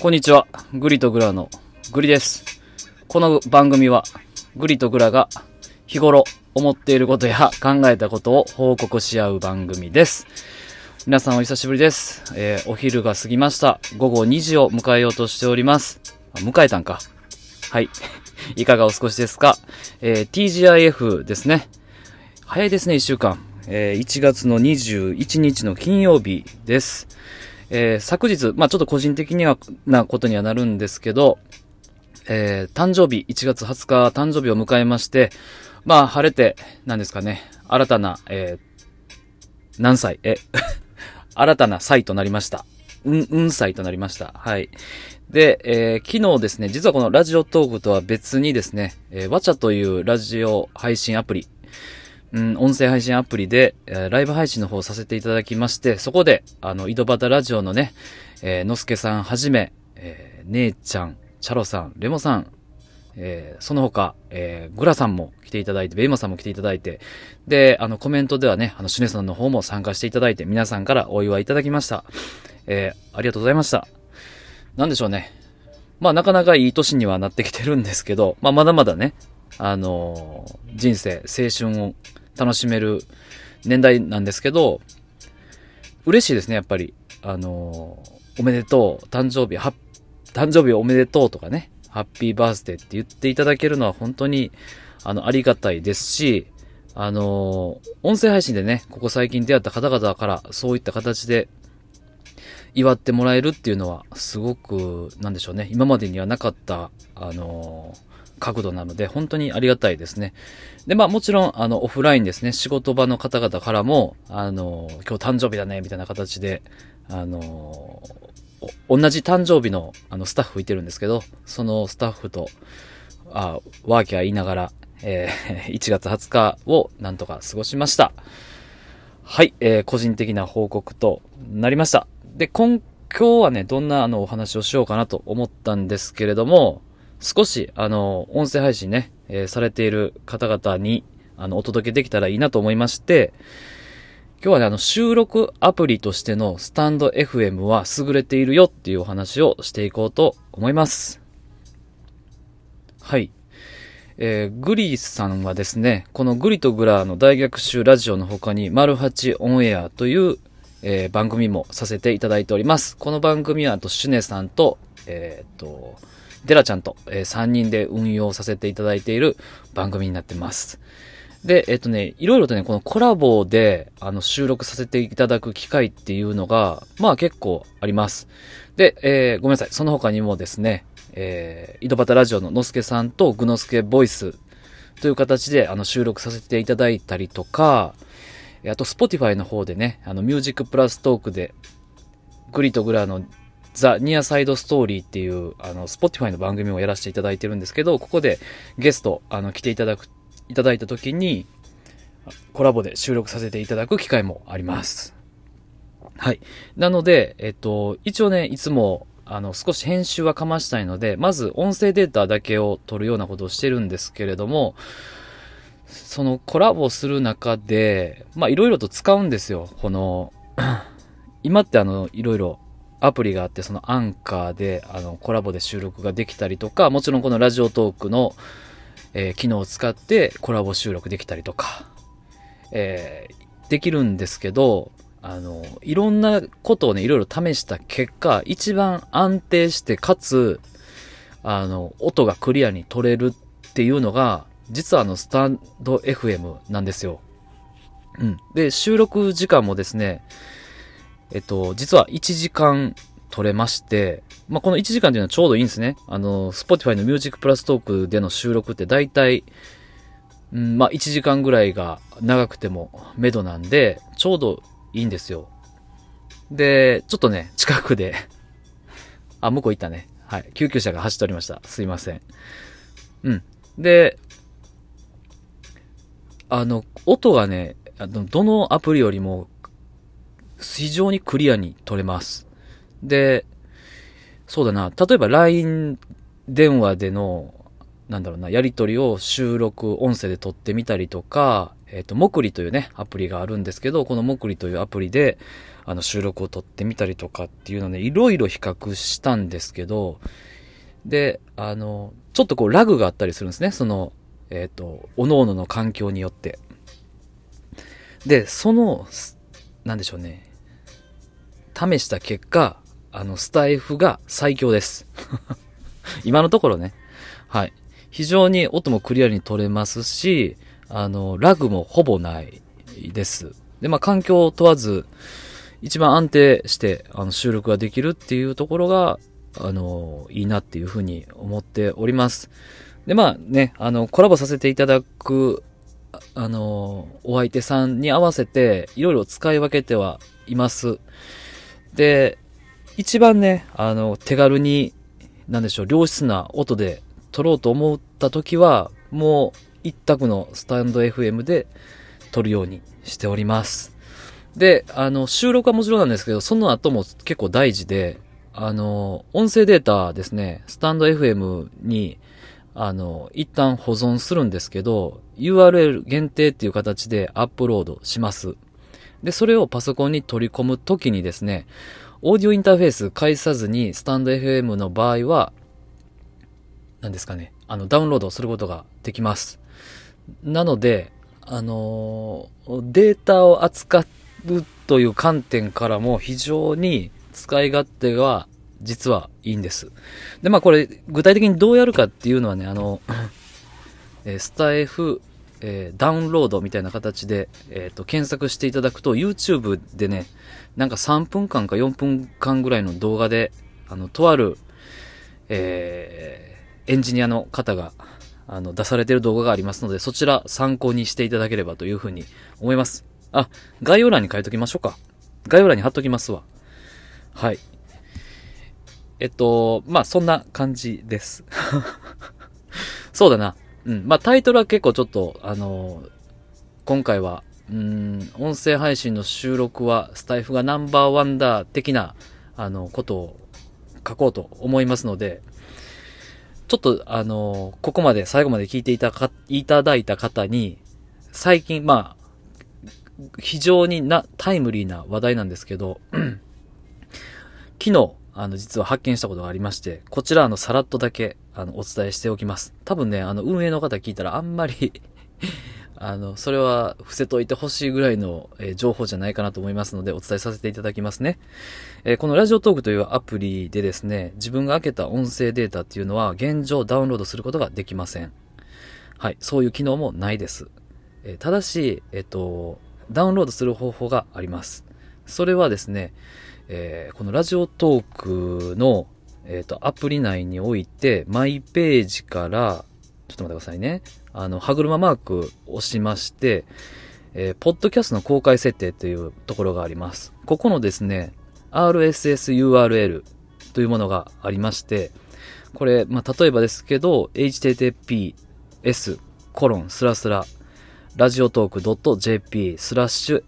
こんにちは。グリとグラのグリです。この番組は、グリとグラが日頃思っていることや考えたことを報告し合う番組です。皆さんお久しぶりです。えーお昼が過ぎました。午後2時を迎えようとしております。あ迎えたんか。はい。いかがお過ごしですか？えー TGIF ですね。早いですね、1週間。えー1月の21日の金曜日です。えー昨日、まあちょっと個人的には、なことにはなるんですけど、えー誕生日、1月20日誕生日を迎えまして、まあ晴れて、なんですかね、新たな、えー何歳？え、新たな歳となりました。うん、うん歳となりました。はい。で、えー昨日ですね、実はこのラジオトークとは別にですね、えー、ワチャというラジオ配信アプリ、うん、音声配信アプリで、えーライブ配信の方をさせていただきまして、そこで、あの、井戸端ラジオのね、えーのすけさんはじめ、えー姉ちゃん、チャロさん、レモさん、えーその他、えーグラさんも来ていただいて、ベイマさんも来ていただいて、で、あの、コメントではね、あの、シュネさんの方も参加していただいて、皆さんからお祝いいただきました。えーありがとうございました。なんでしょうね。まあ、なかなかいい年にはなってきてるんですけど、まあ、まだまだね、あのー人生、青春を楽しめる年代なんですけど、嬉しいですね、やっぱり。あのおめでとう、誕生日、は、誕生日おめでとうとかね、ハッピーバースデーって言っていただけるのは本当に、あの、ありがたいですし、あの音声配信でね、ここ最近出会った方々からそういった形で祝ってもらえるっていうのは、すごく、なんでしょうね、今までにはなかった、あの角度なので、本当にありがたいですね。で、まあもちろん、あの、オフラインですね、仕事場の方々からも、あの今日誕生日だね、みたいな形で、あの同じ誕生日の、あの、スタッフいてるんですけど、そのスタッフと、あワーキャー言いながら、えー 1月20日をなんとか過ごしました。はい、えー個人的な報告となりました。で、今、今日はね、どんなあのお話をしようかなと思ったんですけれども、少しあの、音声配信ね、えーされている方々に、あの、お届けできたらいいなと思いまして、今日はね、あの、収録アプリとしてのスタンド FM は優れているよっていうお話をしていこうと思います。はい。えー、グリーさんはですね、このグリとグラーの大逆襲ラジオの他に、マルハチオンエアという、えー番組もさせていただいております。この番組は、あと、シュネさんと、えーっと、デラちゃんと、え3人で運用させていただいている番組になってます。で、えっ、とね、いろいろとね、このコラボで、あの、収録させていただく機会っていうのが、まあ結構あります。で、えーごめんなさい。その他にもですね、えー、井戸端ラジオののすけさんとぐのすけボイスという形で、あの、収録させていただいたりとか、あと、 Spotify の方でね、あの、 Music + Talk で、グリとグラの The Near Side Story っていう、あの、 Spotify の番組をやらせていただいてるんですけど、ここでゲスト、あの、来ていただく、いただいた時に、コラボで収録させていただく機会もあります。はい。なので、えっと、一応ね、いつも、あの、少し編集はかましたいので、まず音声データだけを取るようなことをしてるんですけれども、そのコラボする中で、まあ、いろいろと使うんですよ。この、今ってあの、いろいろアプリがあって、そのアンカーで、あの、コラボで収録ができたりとか、もちろんこのラジオトークの、えー機能を使ってコラボ収録できたりとか、えーできるんですけど、あの、いろんなことをね、いろいろ試した結果、一番安定して、かつ、あの、音がクリアに取れるっていうのが、実はあの、スタンド FM なんですよ。うん。で、収録時間もですね、えっと、実は1時間取れまして、まあ、この1時間っていうのはちょうどいいんですね。あの、Spotify の Music Plus Talk での収録って大体、うん、まあ、1時間ぐらいが長くても目処なんで、ちょうどいいんですよ。で、ちょっとね、近くで、あ、向こう行ったね。はい。救急車が走っておりました。すいません。うん。で、あの、音がね、あのどのアプリよりも非常にクリアに取れます。で、そうだな、例えば LINE 電話での、なんだろうな、やり取りを収録、音声で撮ってみたりとか、えっ、と、もくりというね、アプリがあるんですけど、このもくりというアプリで、あの、収録を撮ってみたりとかっていうのね、いろいろ比較したんですけど、で、あの、ちょっとこう、ラグがあったりするんですね。その、えっ、と、各々の環境によって。で、その、なんでしょうね。試した結果、あの、スタイフが最強です。今のところね。はい。非常に音もクリアに取れますし、あの、ラグもほぼないです。で、まあ、環境を問わず、一番安定して、あの、収録ができるっていうところが、あの、いいなっていうふうに思っております。で、まあね、あの、コラボさせていただく、あの、お相手さんに合わせて、いろいろ使い分けてはいます。で、一番ね、あの、手軽に、なんでしょう、良質な音で撮ろうと思った時は、もう一択のスタンド FM で撮るようにしております。で、あの、収録はもちろんなんですけど、その後も結構大事で、あの、音声データですね、スタンド FM に、あの、一旦保存するんですけど、URL 限定っていう形でアップロードします。で、それをパソコンに取り込むときにですね、オーディオインターフェース介さずにスタンド FM の場合は、何ですかね、あの、ダウンロードすることができます。なので、あのデータを扱うという観点からも非常に使い勝手が実はいいんです。で、まあこれ具体的にどうやるかっていうのはね、あの、えスタイフ、えー、ダウンロードみたいな形で、えっ、ー、と、検索していただくと YouTube でね、なんか3分間か4分間ぐらいの動画で、あの、とある、えエンジニアの方が、あの、出されてる動画がありますので、そちら参考にしていただければというふうに思います。あ、概要欄に書いときましょうか。概要欄に貼っときますわ。はい。えっと、まあ、そんな感じです。そうだな。うん。まあ、タイトルは結構ちょっと、あの今回は、うん、音声配信の収録はスタイフがナンバーワンダー的な、あの、ことを書こうと思いますので、ちょっと、あのー、ここまで最後まで聞いていたか、いただいた方に、最近、まあ、非常にな、タイムリーな話題なんですけど、昨日、あの、実は発見したことがありまして、こちら、あの、さらっとだけ、あの、お伝えしておきます。多分ね、あの、運営の方聞いたらあんまり あの、それは伏せといてほしいぐらいの、えー、情報じゃないかなと思いますので、お伝えさせていただきますね。えー、このラジオトークというアプリでですね、自分が開けた音声データっていうのは、現状ダウンロードすることができません。はい、そういう機能もないです。えー、ただし、えっと、ダウンロードする方法があります。それはですね、えこのラジオトークの、えっと、アプリ内において、マイページから、ちょっと待ってくださいね。あの、歯車マークを押しまして、えー、ポッドキャストの公開設定というところがあります。ここのですね、RSSURL というものがありまして、これ、まあ、例えばですけど、https コロンスラスララジオトーク .jp スラッシュ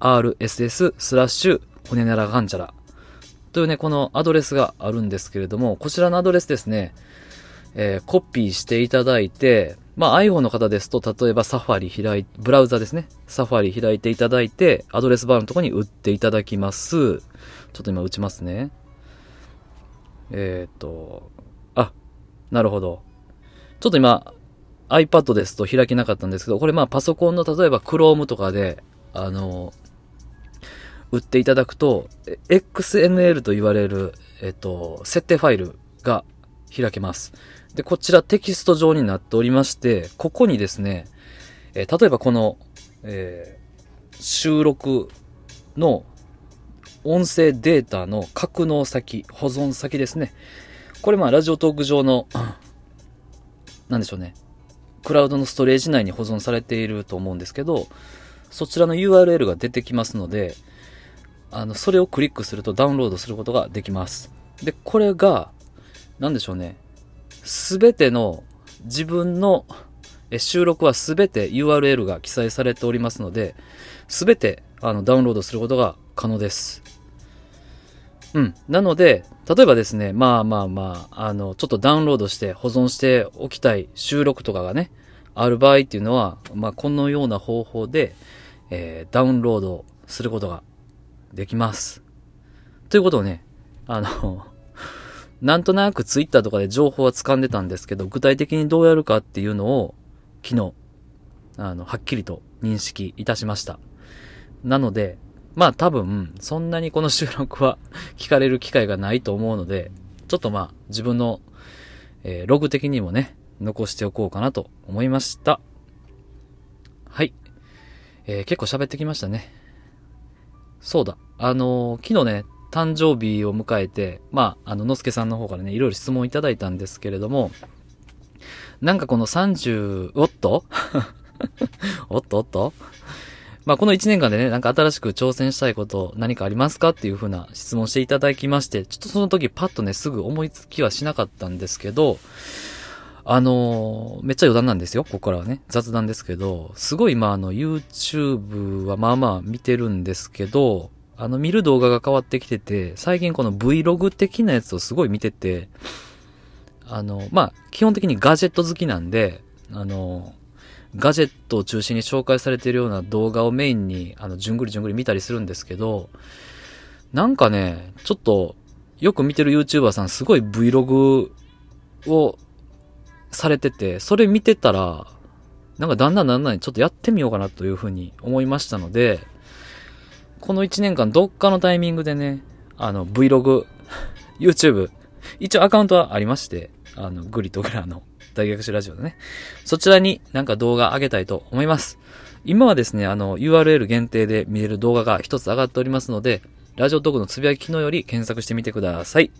RSS スラッシュホネネラガンチャラというね、このアドレスがあるんですけれども、こちらのアドレスですね、えー、コピーしていただいて、まあ iPhone の方ですと、例えばサファリ開い、ブラウザですね。サファリ開いていただいて、アドレスバーのところに打っていただきます。ちょっと今打ちますね。えっ、ー、と、あ、なるほど。ちょっと今、iPad ですと開けなかったんですけど、これまあパソコンの例えば Chrome とかで、あの、打っていただくと、XML と言われる、えっ、と、設定ファイルが開けます。で、こちらテキスト上になっておりまして、ここにですね、えー、例えばこの、えー、収録の音声データの格納先、保存先ですね。これまあラジオトーク上の、なんでしょうね。クラウドのストレージ内に保存されていると思うんですけど、そちらの URL が出てきますので、あの、それをクリックするとダウンロードすることができます。で、これが、なんでしょうね。すべての自分の収録はすべて URL が記載されておりますので、すべてあのダウンロードすることが可能です。うん。なので、例えばですね、まあまあまあ、あの、ちょっとダウンロードして保存しておきたい収録とかがね、ある場合っていうのは、まあ、このような方法で、えー、ダウンロードすることができます。ということをね、あの なんとなくツイッターとかで情報は掴んでたんですけど、具体的にどうやるかっていうのを、昨日、あの、はっきりと認識いたしました。なので、まあ多分、そんなにこの収録は 聞かれる機会がないと思うので、ちょっとまあ自分の、えー、ログ的にもね、残しておこうかなと思いました。はい。えー、結構喋ってきましたね。そうだ。あの、昨日ね、誕生日を迎えて、まあ、あの、のすけさんの方からね、いろいろ質問いただいたんですけれども、なんかこの30、おっと？おっとおっと？まあ、この1年間でね、なんか新しく挑戦したいこと何かありますか？っていう風な質問していただきまして、ちょっとその時パッとね、すぐ思いつきはしなかったんですけど、あのー、めっちゃ余談なんですよ。ここからはね。雑談ですけど、すごいまあの YouTube はまあまあ見てるんですけど、あの見る動画が変わってきてて、最近この Vlog 的なやつをすごい見てて、あの、まあ、基本的にガジェット好きなんで、あの、ガジェットを中心に紹介されているような動画をメインに、あの、じゅんぐりじゅんぐり見たりするんですけど、なんかね、ちょっと、よく見てる YouTuber さんすごい Vlog をされてて、それ見てたら、なんかだんだんだんだんちょっとやってみようかなというふうに思いましたので、この1年間どっかのタイミングでね、あの Vlog、YouTube、一応アカウントはありまして、あの、グリとグラの大学史ラジオでね。そちらになんか動画上げたいと思います。今はですね、あの、URL 限定で見れる動画が一つ上がっておりますので、ラジオトークのつぶやき機能より検索してみてください。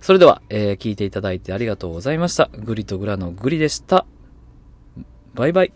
それでは、えー、聞いていただいてありがとうございました。グリとグラのグリでした。バイバイ。